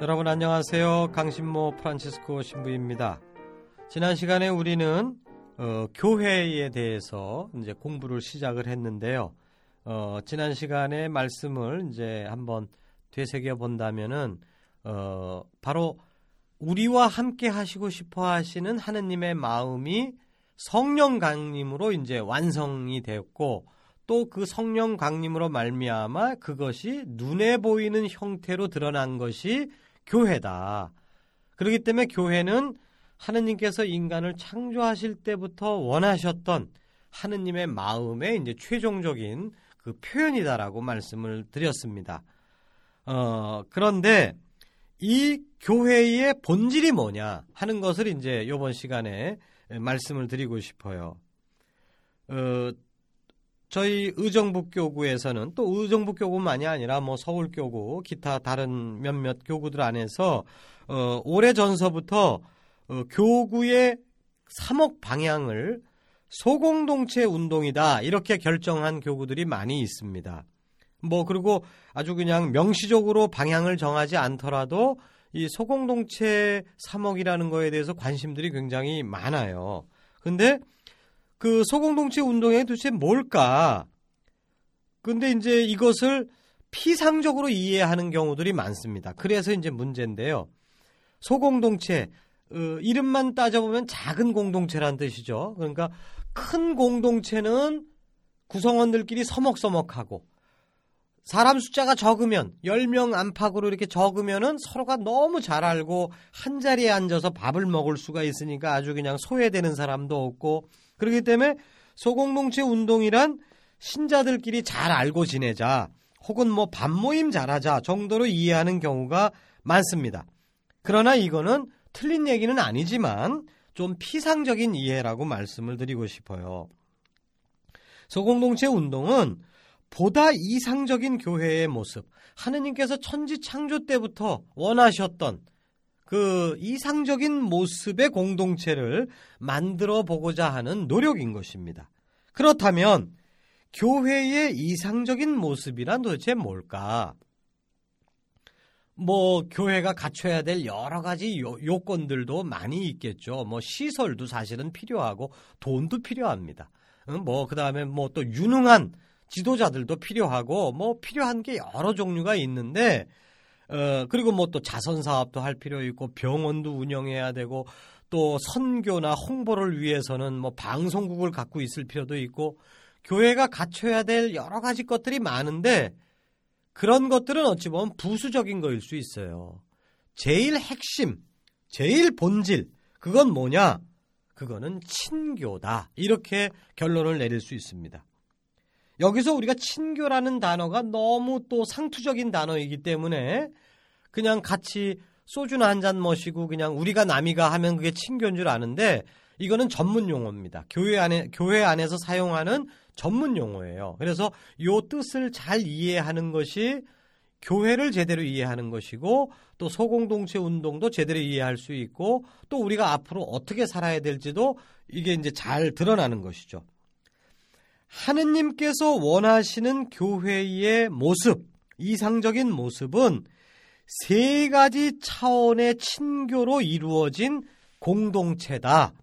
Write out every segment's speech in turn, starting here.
여러분 안녕하세요. 강신모 프란치스코 신부입니다. 지난 시간에 우리는 어, 교회에 대해서 이제 공부를 시작을 했는데요. 어, 지난 시간에 말씀을 이제 한번 되새겨 본다면은 어, 바로 우리와 함께 하시고 싶어 하시는 하느님의 마음이 성령 강림으로 이제 완성이 되었고 또 그 성령 강림으로 말미암아 그것이 눈에 보이는 형태로 드러난 것이 교회다. 그렇기 때문에 교회는 하느님께서 인간을 창조하실 때부터 원하셨던 하느님의 마음의 이제 최종적인 그 표현이다라고 말씀을 드렸습니다. 어, 그런데 이 교회의 본질이 뭐냐 하는 것을 이제 이번 시간에 말씀을 드리고 싶어요. 어, 저희 의정부교구에서는 또 의정부교구만이 아니라 뭐 서울교구, 기타 다른 몇몇 교구들 안에서 어, 오래 전서부터 어, 교구의 3억 방향을 소공동체 운동이다 이렇게 결정한 교구들이 많이 있습니다. 뭐 그리고 아주 그냥 명시적으로 방향을 정하지 않더라도 이 소공동체 3억이라는 거에 대해서 관심들이 굉장히 많아요. 근데 그 소공동체 운동이 도대체 뭘까? 근데 이제 이것을 피상적으로 이해하는 경우들이 많습니다. 그래서 이제 문제인데요. 소공동체, 어, 이름만 따져보면 작은 공동체란 뜻이죠. 그러니까 큰 공동체는 구성원들끼리 서먹서먹하고 사람 숫자가 적으면 10명 안팎으로 이렇게 적으면은 서로가 너무 잘 알고 한 자리에 앉아서 밥을 먹을 수가 있으니까 아주 그냥 소외되는 사람도 없고 그렇기 때문에 소공동체 운동이란 신자들끼리 잘 알고 지내자 혹은 뭐 밥모임 잘하자 정도로 이해하는 경우가 많습니다. 그러나 이거는 틀린 얘기는 아니지만 좀 피상적인 이해라고 말씀을 드리고 싶어요. 소공동체 운동은 보다 이상적인 교회의 모습, 하느님께서 천지 창조 때부터 원하셨던 그 이상적인 모습의 공동체를 만들어 보고자 하는 노력인 것입니다. 그렇다면 교회의 이상적인 모습이란 도대체 뭘까? 뭐 교회가 갖춰야 될 여러 가지 요, 요건들도 많이 있겠죠. 뭐 시설도 사실은 필요하고 돈도 필요합니다. 뭐 그다음에 뭐 또 유능한 지도자들도 필요하고 뭐 필요한 게 여러 종류가 있는데 어 그리고 뭐 또 자선 사업도 할 필요 있고 병원도 운영해야 되고 또 선교나 홍보를 위해서는 뭐 방송국을 갖고 있을 필요도 있고 교회가 갖춰야 될 여러 가지 것들이 많은데 그런 것들은 어찌 보면 부수적인 거일 수 있어요. 제일 핵심, 제일 본질, 그건 뭐냐? 그거는 친교다. 이렇게 결론을 내릴 수 있습니다. 여기서 우리가 친교라는 단어가 너무 또 상투적인 단어이기 때문에 그냥 같이 소주나 한 잔 마시고 그냥 우리가 남이가 하면 그게 친교인 줄 아는데 이거는 전문 용어입니다. 교회 안에 교회 안에서 사용하는 전문 용어예요. 그래서 요 뜻을 잘 이해하는 것이 교회를 제대로 이해하는 것이고 또 소공동체 운동도 제대로 이해할 수 있고 또 우리가 앞으로 어떻게 살아야 될지도 이게 이제 잘 드러나는 것이죠. 하느님께서 원하시는 교회의 모습, 이상적인 모습은 세 가지 차원의 친교로 이루어진 공동체다.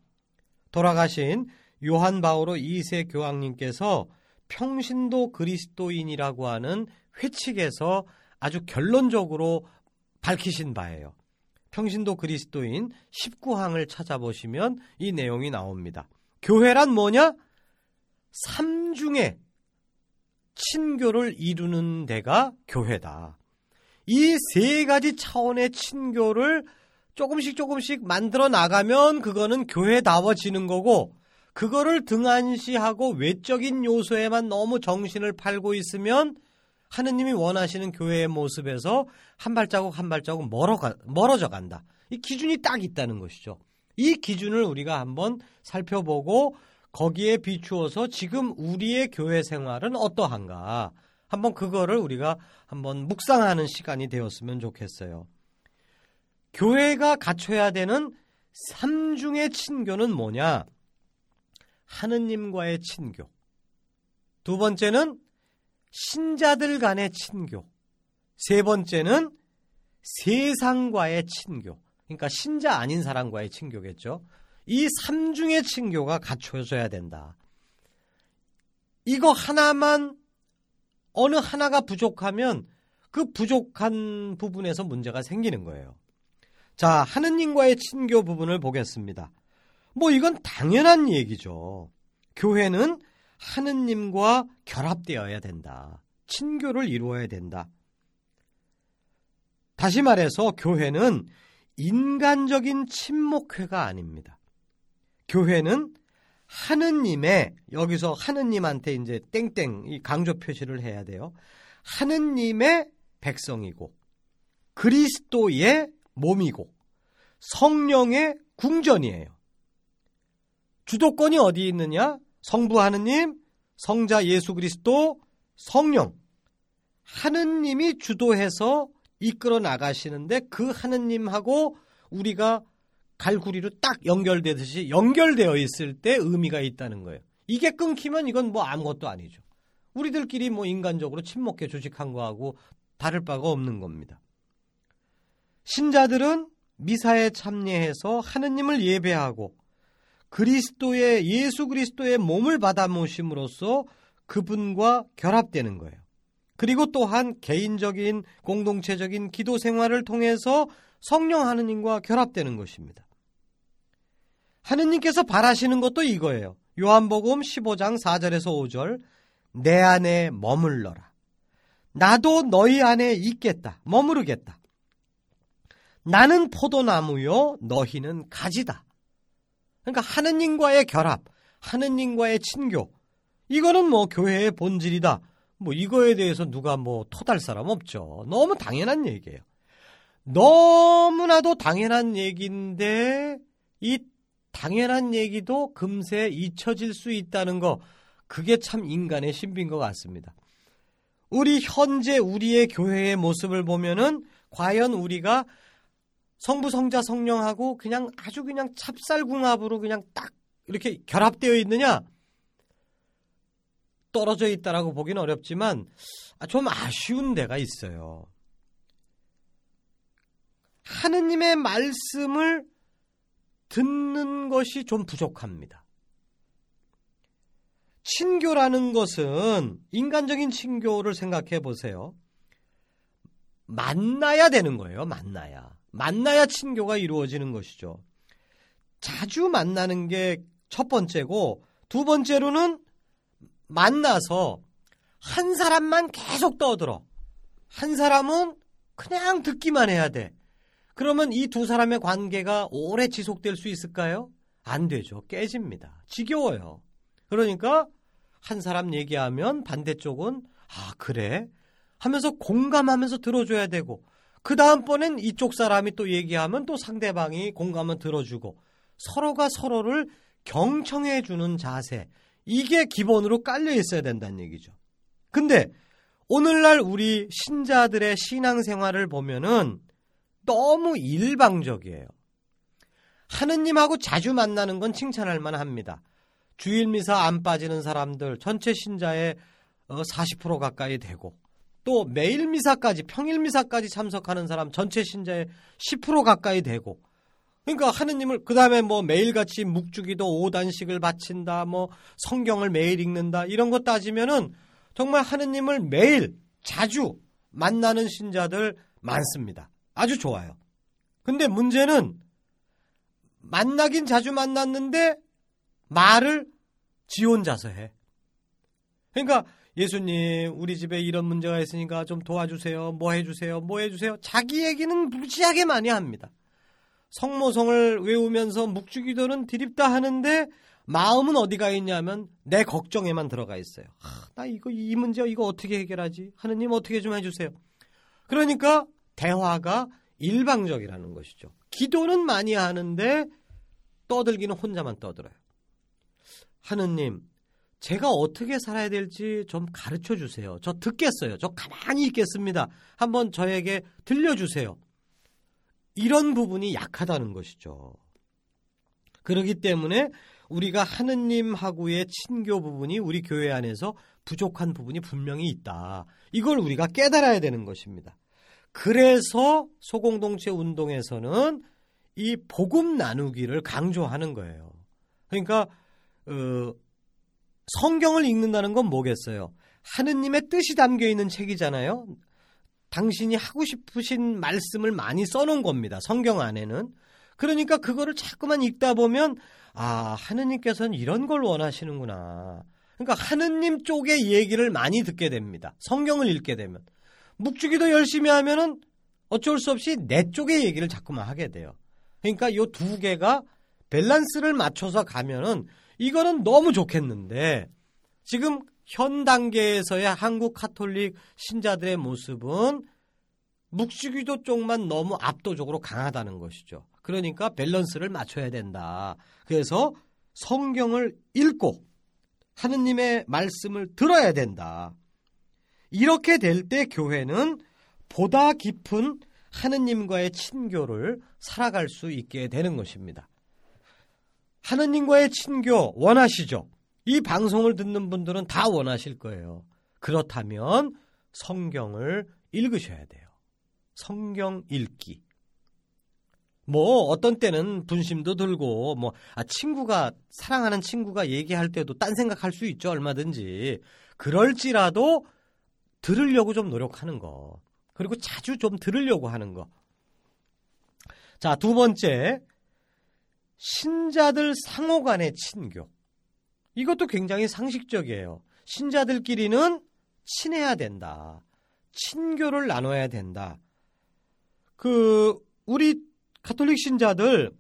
돌아가신 요한 바오로 2세 교황님께서 평신도 그리스도인이라고 하는 회칙에서 아주 결론적으로 밝히신 바예요. 평신도 그리스도인 19항을 찾아보시면 이 내용이 나옵니다. 교회란 뭐냐? 삼 중의 친교를 이루는 데가 교회다. 이 세 가지 차원의 친교를 조금씩 조금씩 만들어 나가면 그거는 교회다워지는 거고 그거를 등한시하고 외적인 요소에만 너무 정신을 팔고 있으면 하느님이 원하시는 교회의 모습에서 한 발자국 한 발자국 멀어가, 멀어져 간다. 이 기준이 딱 있다는 것이죠. 이 기준을 우리가 한번 살펴보고 거기에 비추어서 지금 우리의 교회 생활은 어떠한가. 한번 그거를 우리가 한번 묵상하는 시간이 되었으면 좋겠어요. 교회가 갖춰야 되는 삼중의 친교는 뭐냐? 하느님과의 친교. 두 번째는 신자들 간의 친교. 세 번째는 세상과의 친교. 그러니까 신자 아닌 사람과의 친교겠죠. 이 삼중의 친교가 갖춰져야 된다. 이거 하나만 어느 하나가 부족하면 그 부족한 부분에서 문제가 생기는 거예요. 자, 하느님과의 친교 부분을 보겠습니다. 뭐 이건 당연한 얘기죠. 교회는 하느님과 결합되어야 된다. 친교를 이루어야 된다. 다시 말해서 교회는 인간적인 친목회가 아닙니다. 교회는 하느님의 여기서 하느님한테 이제 땡땡 이 강조 표시를 해야 돼요. 하느님의 백성이고 그리스도의 몸이고 성령의 궁전이에요. 주도권이 어디 있느냐? 성부 하느님, 성자 예수 그리스도, 성령. 하느님이 주도해서 이끌어 나가시는데 그 하느님하고 우리가 갈구리로 딱 연결되듯이 연결되어 있을 때 의미가 있다는 거예요. 이게 끊기면 이건 뭐 아무것도 아니죠. 우리들끼리 뭐 인간적으로 친목해 조직한 거하고 다를 바가 없는 겁니다. 신자들은 미사에 참여해서 하느님을 예배하고 그리스도의 예수 그리스도의 몸을 받아 모심으로써 그분과 결합되는 거예요. 그리고 또한 개인적인 공동체적인 기도 생활을 통해서 성령 하느님과 결합되는 것입니다. 하느님께서 바라시는 것도 이거예요. 요한복음 15장 4절에서 5절 내 안에 머물러라. 나도 너희 안에 있겠다. 머무르겠다. 나는 포도나무요 너희는 가지다. 그러니까 하느님과의 결합, 하느님과의 친교. 이거는 뭐 교회의 본질이다. 뭐 이거에 대해서 누가 뭐 토달 사람 없죠. 너무 당연한 얘기예요. 너무나도 당연한 얘기인데 이 당연한 얘기도 금세 잊혀질 수 있다는 거 그게 참 인간의 신비인 것 같습니다. 우리 현재 우리의 교회의 모습을 보면은 과연 우리가 성부, 성자, 성령하고 그냥 아주 그냥 찹쌀궁합으로 그냥 딱 이렇게 결합되어 있느냐? 떨어져 있다라고 보기는 어렵지만 아, 좀 아쉬운 데가 있어요. 하느님의 말씀을 듣는 것이 좀 부족합니다. 친교라는 것은 인간적인 친교를 생각해 보세요. 만나야 되는 거예요. 만나야. 만나야 친교가 이루어지는 것이죠. 자주 만나는 게 첫 번째고 두 번째로는 만나서 한 사람만 계속 떠들어. 한 사람은 그냥 듣기만 해야 돼. 그러면 이 두 사람의 관계가 오래 지속될 수 있을까요? 안 되죠. 깨집니다. 지겨워요. 그러니까 한 사람 얘기하면 반대쪽은 아, 그래? 하면서 공감하면서 들어줘야 되고 그 다음번엔 이쪽 사람이 또 얘기하면 또 상대방이 공감을 들어주고 서로가 서로를 경청해 주는 자세 이게 기본으로 깔려 있어야 된다는 얘기죠. 근데 오늘날 우리 신자들의 신앙생활을 보면은 너무 일방적이에요. 하느님하고 자주 만나는 건 칭찬할 만합니다. 주일 미사 안 빠지는 사람들 전체 신자의 40% 어, 가까이 되고 또 매일 미사까지 평일 미사까지 참석하는 사람 전체 신자의 10% 가까이 되고 그러니까 하느님을 그 다음에 뭐 매일같이 묵주기도 5단씩을 바친다 뭐 성경을 매일 읽는다 이런 거 따지면은 정말 하느님을 매일 자주 만나는 신자들 많습니다. 아주 좋아요. 근데 문제는 만나긴 자주 만났는데 말을 지 혼자서 해. 그러니까 예수님 우리 집에 이런 문제가 있으니까 좀 도와주세요. 뭐 해주세요. 뭐 해주세요. 자기 얘기는 무지하게 많이 합니다. 성모성을 외우면서 묵주기도는 드립다 하는데 마음은 어디가 있냐면 내 걱정에만 들어가 있어요. 아, 나 이거 이 문제 이거 어떻게 해결하지? 하느님 어떻게 좀 해주세요. 그러니까 대화가 일방적이라는 것이죠. 기도는 많이 하는데 떠들기는 혼자만 떠들어요. 하느님, 제가 어떻게 살아야 될지 좀 가르쳐 주세요. 저 듣겠어요. 저 가만히 있겠습니다. 한번 저에게 들려주세요. 이런 부분이 약하다는 것이죠. 그렇기 때문에 우리가 하느님하고의 친교 부분이 우리 교회 안에서 부족한 부분이 분명히 있다. 이걸 우리가 깨달아야 되는 것입니다. 그래서 소공동체 운동에서는 이 복음 나누기를 강조하는 거예요. 그러니까 어, 성경을 읽는다는 건 뭐겠어요? 하느님의 뜻이 담겨 있는 책이잖아요. 당신이 하고 싶으신 말씀을 많이 써놓은 겁니다. 성경 안에는. 그러니까 그거를 자꾸만 읽다 보면 아 하느님께서는 이런 걸 원하시는구나. 그러니까 하느님 쪽의 얘기를 많이 듣게 됩니다. 성경을 읽게 되면 묵주기도 열심히 하면은 어쩔 수 없이 내 쪽의 얘기를 자꾸만 하게 돼요. 그러니까 이두 개가 밸런스를 맞춰서 가면은 이거는 너무 좋겠는데 지금 현 단계에서의 한국 카톨릭 신자들의 모습은 묵주기도 쪽만 너무 압도적으로 강하다는 것이죠. 그러니까 밸런스를 맞춰야 된다. 그래서 성경을 읽고 하느님의 말씀을 들어야 된다. 이렇게 될 때 교회는 보다 깊은 하느님과의 친교를 살아갈 수 있게 되는 것입니다. 하느님과의 친교 원하시죠? 이 방송을 듣는 분들은 다 원하실 거예요. 그렇다면 성경을 읽으셔야 돼요. 성경 읽기. 뭐 어떤 때는 분심도 들고 뭐 아, 친구가 사랑하는 친구가 얘기할 때도 딴 생각할 수 있죠 얼마든지 그럴지라도 들으려고 좀 노력하는 거 그리고 자주 좀 들으려고 하는 거. 자, 두 번째, 신자들 상호 간의 친교. 이것도 굉장히 상식적이에요. 신자들끼리는 친해야 된다. 친교를 나눠야 된다. 그, 우리 가톨릭 신자들,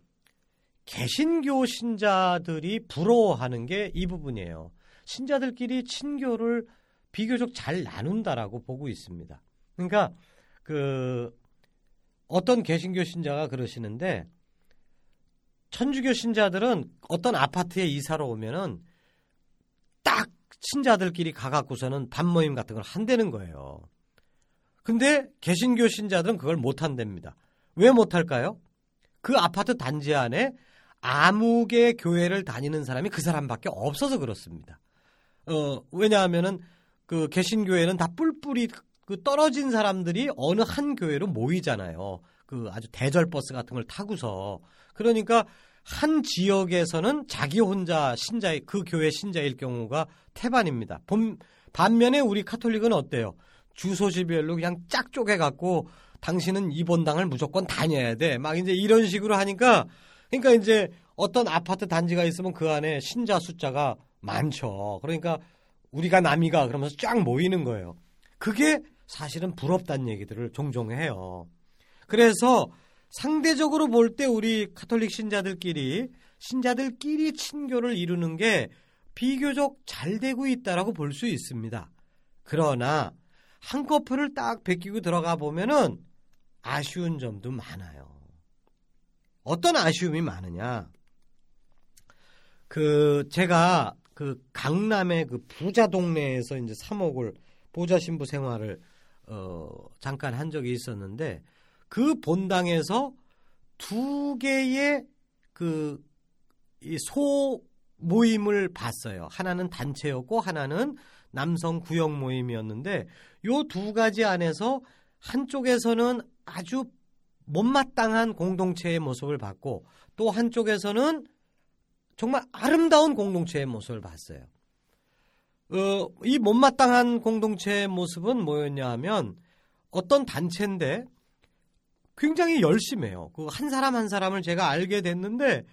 개신교 신자들이 부러워하는 게 이 부분이에요. 신자들끼리 친교를 비교적 잘 나눈다라고 보고 있습니다. 그러니까 그 어떤 개신교 신자가 그러시는데 천주교 신자들은 어떤 아파트에 이사를 오면은 딱 신자들끼리 가갖고서는 밥 모임 같은 걸 한다는 거예요. 근데 개신교 신자들은 그걸 못 한답니다. 왜 못 할까요? 그 아파트 단지 안에 아무개 교회를 다니는 사람이 그 사람밖에 없어서 그렇습니다. 어, 왜냐하면은 그 개신교회는 다 뿔뿔이 그 떨어진 사람들이 어느 한 교회로 모이잖아요. 그 아주 대절 버스 같은 걸 타고서 그러니까 한 지역에서는 자기 혼자 신자의 그 교회 신자일 경우가 태반입니다. 반면에 우리 카톨릭은 어때요? 주소지별로 그냥 짝 쪼개 갖고 당신은 이번당을 무조건 다녀야 돼. 막 이제 이런 식으로 하니까 그러니까 이제 어떤 아파트 단지가 있으면 그 안에 신자 숫자가 많죠. 그러니까 우리가 남이가 그러면서 쫙 모이는 거예요. 그게 사실은 부럽다는 얘기들을 종종 해요. 그래서 상대적으로 볼 때 우리 카톨릭 신자들끼리 신자들끼리 친교를 이루는 게 비교적 잘 되고 있다라고 볼 수 있습니다. 그러나 한꺼풀을 딱 베끼고 들어가 보면은 아쉬운 점도 많아요. 어떤 아쉬움이 많으냐? 그 제가 그 강남의 그 부자 동네에서 이제 3억을 보좌 신부 생활을 어, 잠깐 한 적이 있었는데 그 본당에서 두 개의 그소 모임을 봤어요. 하나는 단체였고 하나는 남성 구역 모임이었는데 요 두 가지 안에서 한쪽에서는 아주 못마땅한 공동체의 모습을 봤고 또 한쪽에서는 정말 아름다운 공동체의 모습을 봤어요. 어, 이 못마땅한 공동체의 모습은 뭐였냐 하면 어떤 단체인데 굉장히 열심히 해요. 그 한 사람 한 사람을 제가 알게 됐는데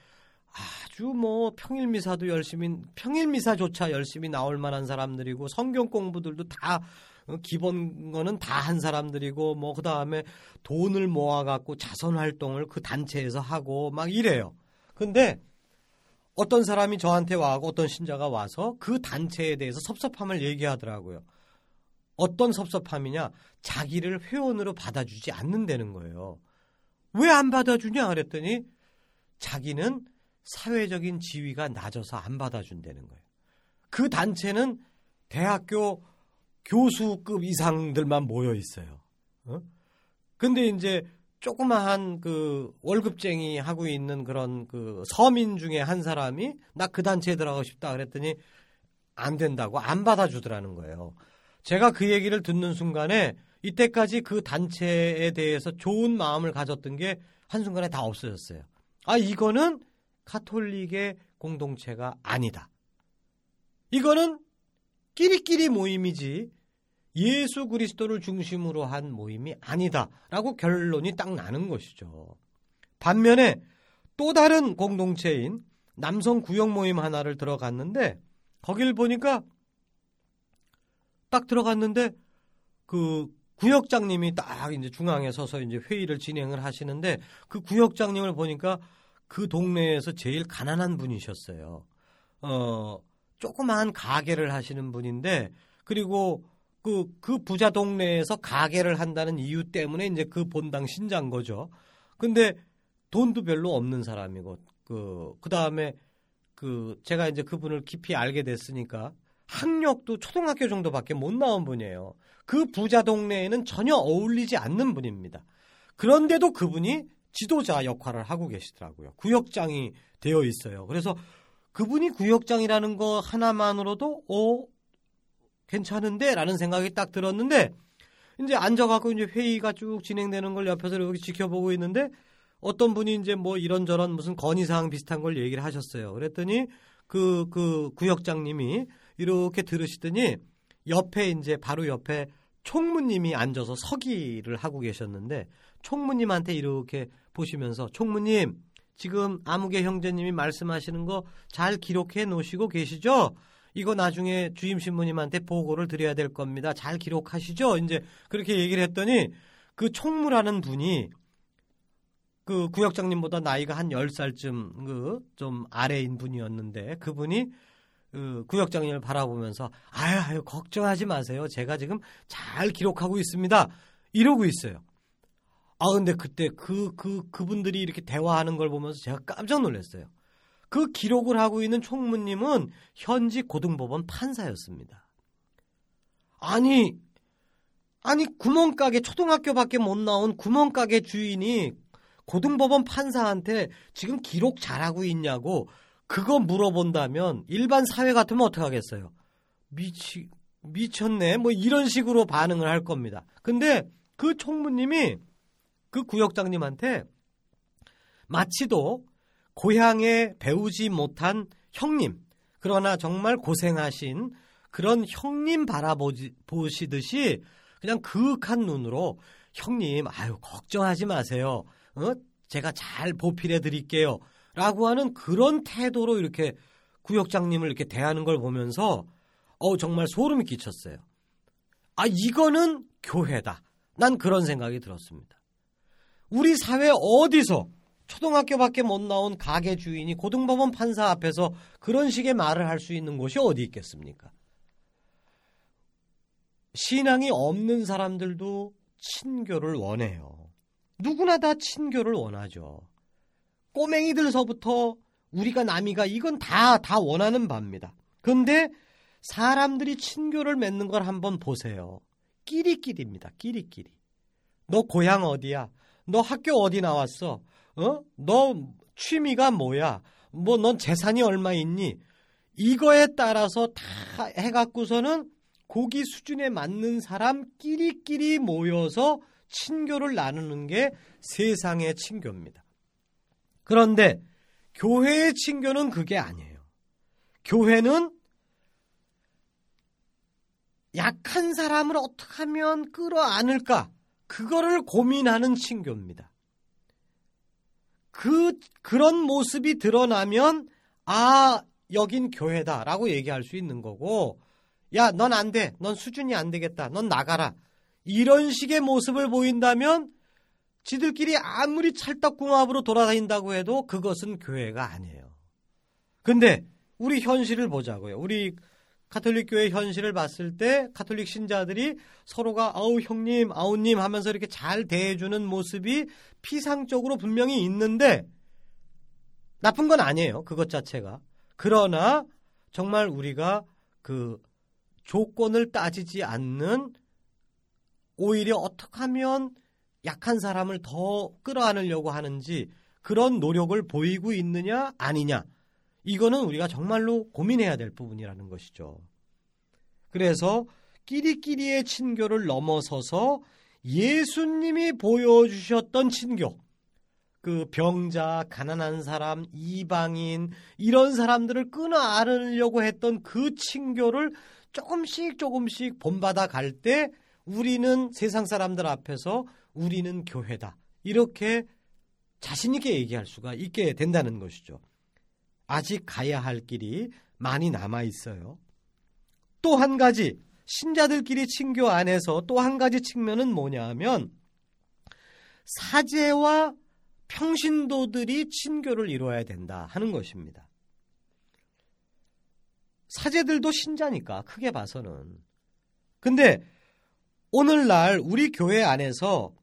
아주 뭐 평일 미사도 열심히 평일 미사조차 열심히 나올 만한 사람들이고 성경 공부들도 다 어, 기본 거는 다 한 사람들이고 뭐 그다음에 돈을 모아 갖고 자선 활동을 그 단체에서 하고 막 이래요. 근데 어떤 사람이 저한테 와고 어떤 신자가 와서 그 단체에 대해서 섭섭함을 얘기하더라고요. 어떤 섭섭함이냐? 자기를 회원으로 받아주지 않는다는 거예요. 왜 안 받아주냐? 그랬더니 자기는 사회적인 지위가 낮아서 안 받아준다는 거예요. 그 단체는 대학교 교수급 이상들만 모여 있어요. 어? 근데 이제 조그마한 그 월급쟁이 하고 있는 그런 그 서민 중에 한 사람이 나 그 단체에 들어가고 싶다 그랬더니 안 된다고 안 받아주더라는 거예요. 제가 그 얘기를 듣는 순간에 이때까지 그 단체에 대해서 좋은 마음을 가졌던 게 한순간에 다 없어졌어요. 아, 이거는 카톨릭의 공동체가 아니다. 이거는 끼리끼리 모임이지 예수 그리스도를 중심으로 한 모임이 아니다라고 결론이 딱 나는 것이죠. 반면에 또 다른 공동체인 남성 구역 모임 하나를 들어갔는데 거길 보니까 딱 들어갔는데 그 구역장님이 딱 이제 중앙에 서서 이제 회의를 진행을 하시는데 그 구역장님을 보니까 그 동네에서 제일 가난한 분이셨어요. 어, 조그마한 가게를 하시는 분인데 그리고 그, 그 부자 동네에서 가게를 한다는 이유 때문에 이제 그 본당 신장 거죠. 근데 돈도 별로 없는 사람이고, 그, 그 다음에 그, 제가 이제 그분을 깊이 알게 됐으니까 학력도 초등학교 정도밖에 못 나온 분이에요. 그 부자 동네에는 전혀 어울리지 않는 분입니다. 그런데도 그분이 지도자 역할을 하고 계시더라고요. 구역장이 되어 있어요. 그래서 그분이 구역장이라는 거 하나만으로도, 어, 괜찮은데? 라는 생각이 딱 들었는데, 이제 앉아갖고 이제 회의가 쭉 진행되는 걸 옆에서 이렇게 지켜보고 있는데, 어떤 분이 이제 뭐 이런저런 무슨 건의사항 비슷한 걸 얘기를 하셨어요. 그랬더니 그, 그 구역장님이 이렇게 들으시더니 옆에 이제 바로 옆에 총무님이 앉아서 서기를 하고 계셨는데 총무님한테 이렇게 보시면서 총무님 지금 아무개 형제님이 말씀하시는 거 잘 기록해 놓으시고 계시죠? 이거 나중에 주임 신부님한테 보고를 드려야 될 겁니다. 잘 기록하시죠? 이제 그렇게 얘기를 했더니 그 총무라는 분이 그 구역장님보다 나이가 한 10살쯤 그 좀 아래인 분이었는데 그분이 그 구역장님을 바라보면서 아유, 아유 걱정하지 마세요. 제가 지금 잘 기록하고 있습니다. 이러고 있어요. 아 근데 그때 그 그 그, 분들이 이렇게 대화하는 걸 보면서 제가 깜짝 놀랐어요. 그 기록을 하고 있는 총무님은 현지 고등법원 판사였습니다. 아니, 아니, 구멍가게, 초등학교밖에 못 나온 구멍가게 주인이 고등법원 판사한테 지금 기록 잘하고 있냐고 그거 물어본다면 일반 사회 같으면 어떡하겠어요? 미치, 미쳤네? 뭐 이런 식으로 반응을 할 겁니다. 근데 그 총무님이 그 구역장님한테 마치도 고향에 배우지 못한 형님, 그러나 정말 고생하신 그런 형님 바라보시듯이 그냥 그윽한 눈으로 형님, 아유, 걱정하지 마세요. 어? 제가 잘 보필해 드릴게요. 라고 하는 그런 태도로 이렇게 구역장님을 이렇게 대하는 걸 보면서 어 정말 소름이 끼쳤어요. 아, 이거는 교회다. 난 그런 생각이 들었습니다. 우리 사회 어디서 초등학교밖에 못 나온 가게 주인이 고등법원 판사 앞에서 그런 식의 말을 할 수 있는 곳이 어디 있겠습니까? 신앙이 없는 사람들도 친교를 원해요. 누구나 다 친교를 원하죠. 꼬맹이들서부터 우리가 남이가 이건 다, 다 원하는 바입니다. 근데 사람들이 친교를 맺는 걸 한번 보세요. 끼리끼리입니다. 끼리끼리. 너 고향 어디야? 너 학교 어디 나왔어? 어? 너 취미가 뭐야? 뭐 넌 재산이 얼마 있니? 이거에 따라서 다 해갖고서는 고기 수준에 맞는 사람끼리끼리 모여서 친교를 나누는 게 세상의 친교입니다. 그런데 교회의 친교는 그게 아니에요. 교회는 약한 사람을 어떻게 하면 끌어안을까? 그거를 고민하는 친교입니다. 그 그런 모습이 드러나면 아 여긴 교회다라고 얘기할 수 있는 거고 야 넌 안 돼. 넌 수준이 안 되겠다. 넌 나가라. 이런 식의 모습을 보인다면 지들끼리 아무리 찰떡궁합으로 돌아다닌다고 해도 그것은 교회가 아니에요. 근데 우리 현실을 보자고요. 우리 카톨릭 교회 현실을 봤을 때 카톨릭 신자들이 서로가 아우 형님, 아우님 하면서 이렇게 잘 대해주는 모습이 피상적으로 분명히 있는데 나쁜 건 아니에요. 그것 자체가. 그러나 정말 우리가 그 조건을 따지지 않는 오히려 어떻게 하면 약한 사람을 더 끌어안으려고 하는지 그런 노력을 보이고 있느냐 아니냐 이거는 우리가 정말로 고민해야 될 부분이라는 것이죠. 그래서 끼리끼리의 친교를 넘어서서 예수님이 보여주셨던 친교, 그 병자, 가난한 사람, 이방인 이런 사람들을 끊어 안으려고 했던 그 친교를 조금씩 조금씩 본받아 갈 때 우리는 세상 사람들 앞에서 우리는 교회다. 이렇게 자신있게 얘기할 수가 있게 된다는 것이죠. 아직 가야 할 길이 많이 남아 있어요. 또 한 가지, 신자들끼리 친교 안에서 또 한 가지 측면은 뭐냐 하면 사제와 평신도들이 친교를 이루어야 된다 하는 것입니다. 사제들도 신자니까 크게 봐서는. 근데 오늘날 우리 교회 안에서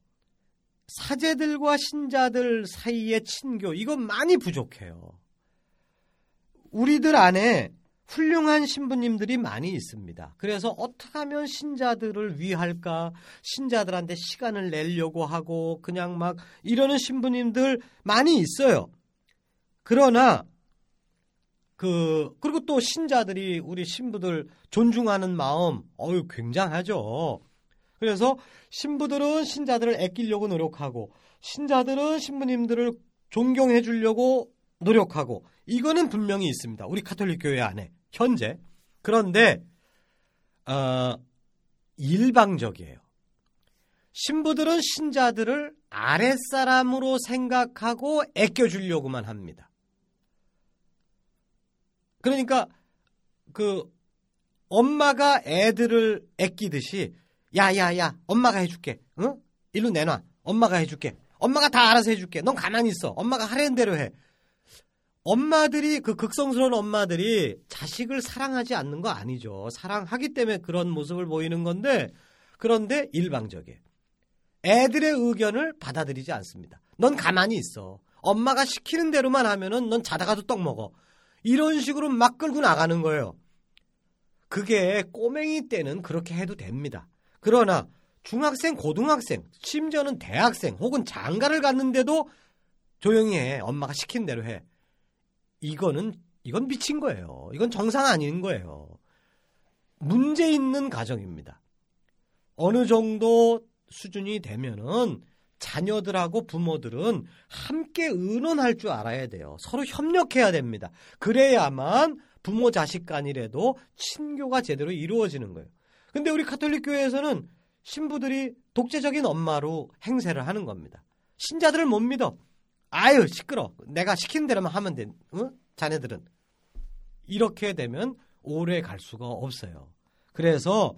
사제들과 신자들 사이의 친교 이건 많이 부족해요. 우리들 안에 훌륭한 신부님들이 많이 있습니다. 그래서 어떻게 하면 신자들을 위할까? 신자들한테 시간을 내려고 하고 그냥 막 이러는 신부님들 많이 있어요. 그러나 그 그리고 또 신자들이 우리 신부들 존중하는 마음 어유 굉장하죠. 그래서 신부들은 신자들을 아끼려고 노력하고 신자들은 신부님들을 존경해 주려고 노력하고 이거는 분명히 있습니다. 우리 카톨릭 교회 안에 현재 그런데 어, 일방적이에요. 신부들은 신자들을 아랫사람으로 생각하고 아껴주려고만 합니다. 그러니까 그 엄마가 애들을 아끼듯이 야야야 엄마가 해줄게 응? 일로 내놔 엄마가 해줄게 엄마가 다 알아서 해줄게 넌 가만히 있어 엄마가 하려는 대로 해 엄마들이 그 극성스러운 엄마들이 자식을 사랑하지 않는 거 아니죠. 사랑하기 때문에 그런 모습을 보이는 건데 그런데 일방적이에요. 애들의 의견을 받아들이지 않습니다. 넌 가만히 있어. 엄마가 시키는 대로만 하면은 넌 자다가도 떡 먹어. 이런 식으로 막 끌고 나가는 거예요. 그게 꼬맹이 때는 그렇게 해도 됩니다. 그러나 중학생, 고등학생, 심지어는 대학생 혹은 장가를 갔는데도 조용히 해. 엄마가 시킨 대로 해. 이거는 이건 미친 거예요. 이건 정상 아닌 거예요. 문제 있는 가정입니다. 어느 정도 수준이 되면은 자녀들하고 부모들은 함께 의논할 줄 알아야 돼요. 서로 협력해야 됩니다. 그래야만 부모 자식 간이라도 친교가 제대로 이루어지는 거예요. 근데 우리 카톨릭 교회에서는 신부들이 독재적인 엄마로 행세를 하는 겁니다. 신자들을 못 믿어. 아유 시끄러. 내가 시키는 대로만 하면 돼. 응? 자네들은 이렇게 되면 오래 갈 수가 없어요. 그래서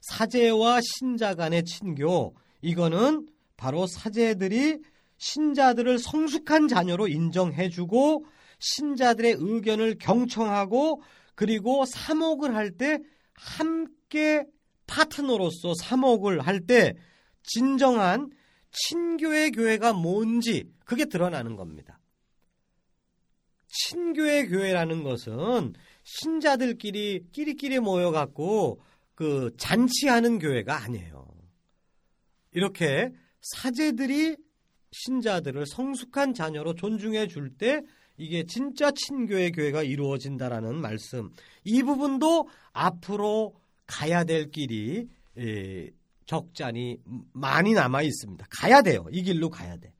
사제와 신자 간의 친교 이거는 바로 사제들이 신자들을 성숙한 자녀로 인정해주고 신자들의 의견을 경청하고 그리고 사목을 할 때 함께 파트너로서 사목을 할 때 진정한 친교의 교회가 뭔지 그게 드러나는 겁니다. 친교의 교회라는 것은 신자들끼리 끼리끼리 모여 갖고 그 잔치하는 교회가 아니에요. 이렇게 사제들이 신자들을 성숙한 자녀로 존중해 줄 때 이게 진짜 친교의 교회가 이루어진다라는 말씀. 이 부분도 앞으로 가야 될 길이 적잖이 많이 남아 있습니다. 가야 돼요. 이 길로 가야 돼.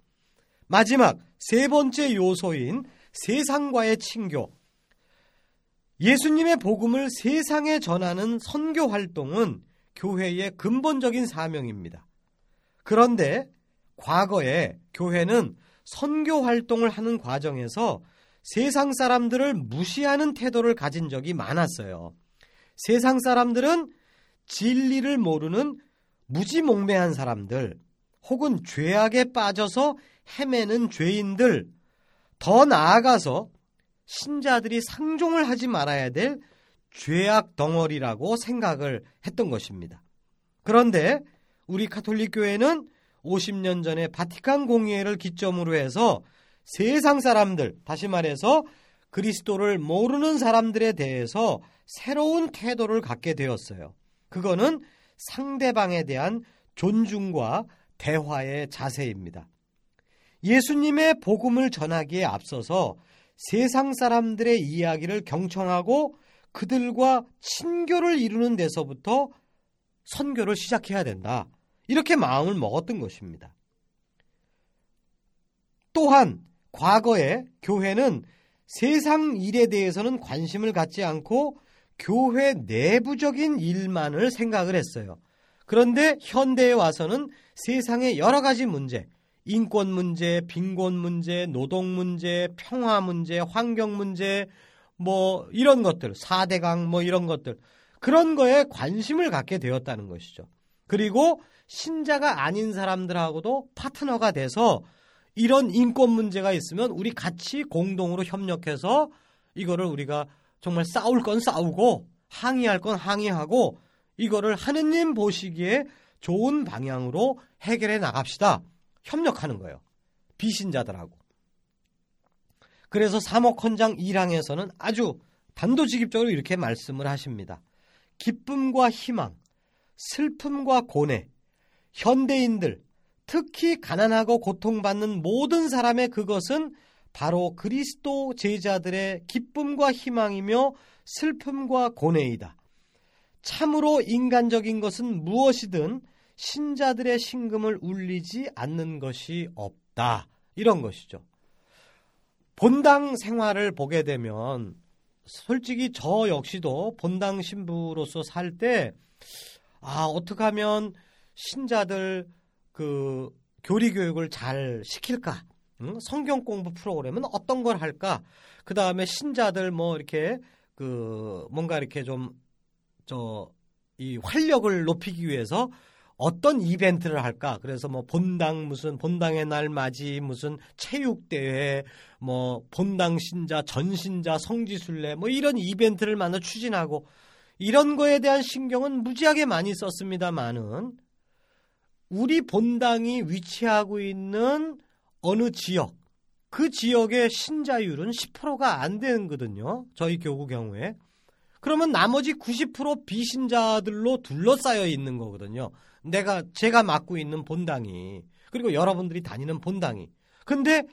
마지막 세 번째 요소인 세상과의 친교. 예수님의 복음을 세상에 전하는 선교 활동은 교회의 근본적인 사명입니다. 그런데 과거에 교회는 선교 활동을 하는 과정에서 세상 사람들을 무시하는 태도를 가진 적이 많았어요. 세상 사람들은 진리를 모르는 무지몽매한 사람들, 혹은 죄악에 빠져서 헤매는 죄인들, 더 나아가서 신자들이 상종을 하지 말아야 될 죄악 덩어리라고 생각을 했던 것입니다. 그런데 우리 카톨릭 교회는 50년 전에 바티칸 공의회를 기점으로 해서 세상 사람들, 다시 말해서 그리스도를 모르는 사람들에 대해서 새로운 태도를 갖게 되었어요. 그거는 상대방에 대한 존중과 대화의 자세입니다. 예수님의 복음을 전하기에 앞서서 세상 사람들의 이야기를 경청하고 그들과 친교를 이루는 데서부터 선교를 시작해야 된다. 이렇게 마음을 먹었던 것입니다. 또한 과거에 교회는 세상 일에 대해서는 관심을 갖지 않고 교회 내부적인 일만을 생각을 했어요. 그런데 현대에 와서는 세상의 여러 가지 문제, 인권 문제, 빈곤 문제, 노동 문제, 평화 문제, 환경 문제, 뭐 이런 것들, 4대강 뭐 이런 것들, 그런 거에 관심을 갖게 되었다는 것이죠. 그리고 신자가 아닌 사람들하고도 파트너가 돼서 이런 인권 문제가 있으면 우리 같이 공동으로 협력해서 이거를 우리가 정말 싸울 건 싸우고 항의할 건 항의하고 이거를 하느님 보시기에 좋은 방향으로 해결해 나갑시다. 협력하는 거예요. 비신자들하고. 그래서 사목헌장 1항에서는 아주 단도직입적으로 이렇게 말씀을 하십니다. 기쁨과 희망, 슬픔과 고뇌, 현대인들, 특히 가난하고 고통받는 모든 사람의 그것은 바로 그리스도 제자들의 기쁨과 희망이며 슬픔과 고뇌이다. 참으로 인간적인 것은 무엇이든 신자들의 신금을 울리지 않는 것이 없다. 이런 것이죠. 본당 생활을 보게 되면 솔직히 저 역시도 본당 신부로서 살 때 아, 어떻게 하면 신자들 그 교리 교육을 잘 시킬까? 응? 성경 공부 프로그램은 어떤 걸 할까? 그 다음에 신자들 뭐 이렇게 그 뭔가 이렇게 좀 저 이 활력을 높이기 위해서 어떤 이벤트를 할까? 그래서 뭐 본당 무슨 본당의 날 맞이 무슨 체육 대회 뭐 본당 신자 전신자 성지순례 뭐 이런 이벤트를 만나 추진하고 이런 거에 대한 신경은 무지하게 많이 썼습니다만은 우리 본당이 위치하고 있는 어느 지역 그 지역의 신자율은 10%가 안 되거든요. 저희 교구 경우에. 그러면 나머지 90% 비신자들로 둘러싸여 있는 거거든요. 내가 제가 맡고 있는 본당이 그리고 여러분들이 다니는 본당이. 근데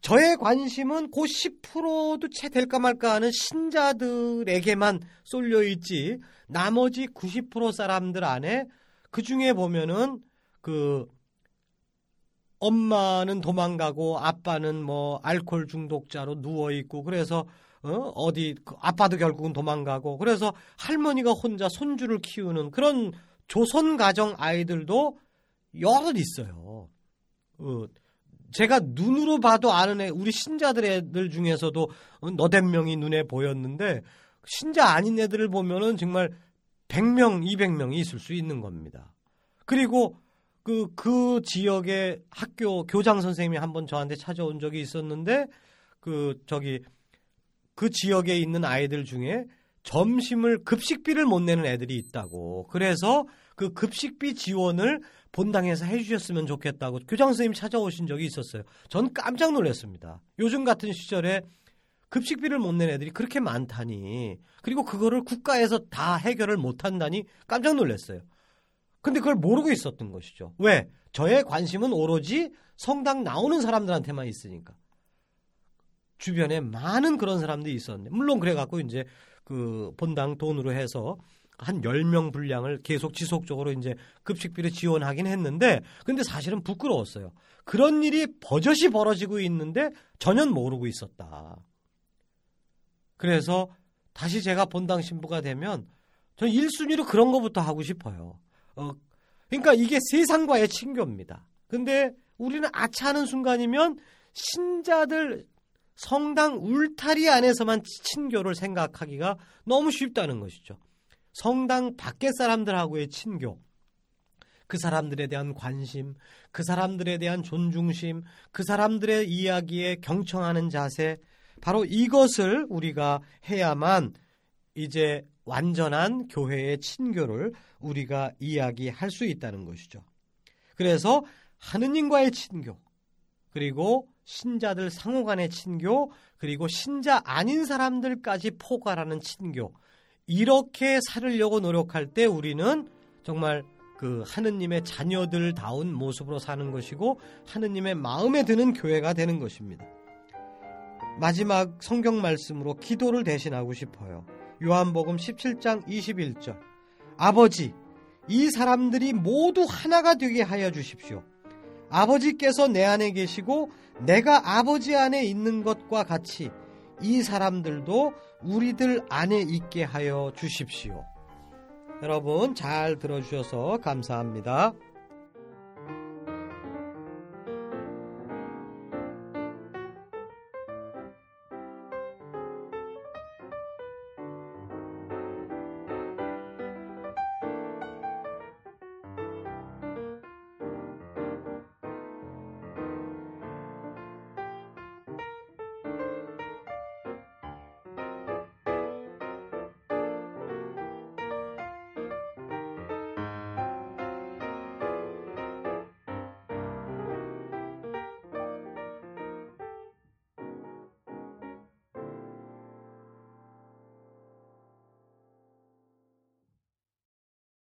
저의 관심은 그 10%도 채 될까 말까 하는 신자들에게만 쏠려 있지. 나머지 90% 사람들 안에 그 중에 보면은 그 엄마는 도망가고 아빠는 뭐 알코올 중독자로 누워 있고 그래서 어? 어디 그 아빠도 결국은 도망가고 그래서 할머니가 혼자 손주를 키우는 그런 조선 가정 아이들도 여럿 있어요. 어, 제가 눈으로 봐도 아는 애 우리 신자들 애들 중에서도 너댓 명이 눈에 보였는데 신자 아닌 애들을 보면은 정말 100명, 200명이 있을 수 있는 겁니다. 그리고 그, 그 지역의 학교 교장 선생님이 한번 저한테 찾아온 적이 있었는데 그 저기 그 지역에 있는 아이들 중에 점심을 급식비를 못 내는 애들이 있다고. 그래서 그 급식비 지원을 본당에서 해주셨으면 좋겠다고 교장 선생님 찾아오신 적이 있었어요. 전 깜짝 놀랐습니다. 요즘 같은 시절에 급식비를 못 내는 애들이 그렇게 많다니. 그리고 그거를 국가에서 다 해결을 못 한다니 깜짝 놀랐어요. 근데 그걸 모르고 있었던 것이죠. 왜? 저의 관심은 오로지 성당 나오는 사람들한테만 있으니까. 주변에 많은 그런 사람들이 있었는데, 물론 그래갖고 이제 그 본당 돈으로 해서 한 10명 분량을 계속 지속적으로 이제 급식비를 지원하긴 했는데, 근데 사실은 부끄러웠어요. 그런 일이 버젓이 벌어지고 있는데 전혀 모르고 있었다. 그래서 다시 제가 본당 신부가 되면 저는 1순위로 그런 거부터 하고 싶어요. 어, 그러니까 이게 세상과의 친교입니다. 근데 우리는 아차하는 순간이면 신자들 성당 울타리 안에서만 친교를 생각하기가 너무 쉽다는 것이죠. 성당 밖의 사람들하고의 친교, 그 사람들에 대한 관심, 그 사람들에 대한 존중심, 그 사람들의 이야기에 경청하는 자세, 바로 이것을 우리가 해야만 이제 완전한 교회의 친교를 우리가 이야기할 수 있다는 것이죠. 그래서 하느님과의 친교, 그리고 신자들 상호 간의 친교, 그리고 신자 아닌 사람들까지 포괄하는 친교. 이렇게 살으려고 노력할 때 우리는 정말 그 하느님의 자녀들다운 모습으로 사는 것이고 하느님의 마음에 드는 교회가 되는 것입니다. 마지막 성경 말씀으로 기도를 대신하고 싶어요. 요한복음 17장 21절. 아버지, 이 사람들이 모두 하나가 되게 하여 주십시오. 아버지께서 내 안에 계시고 내가 아버지 안에 있는 것과 같이 이 사람들도 우리들 안에 있게 하여 주십시오. 여러분 잘 들어주셔서 감사합니다.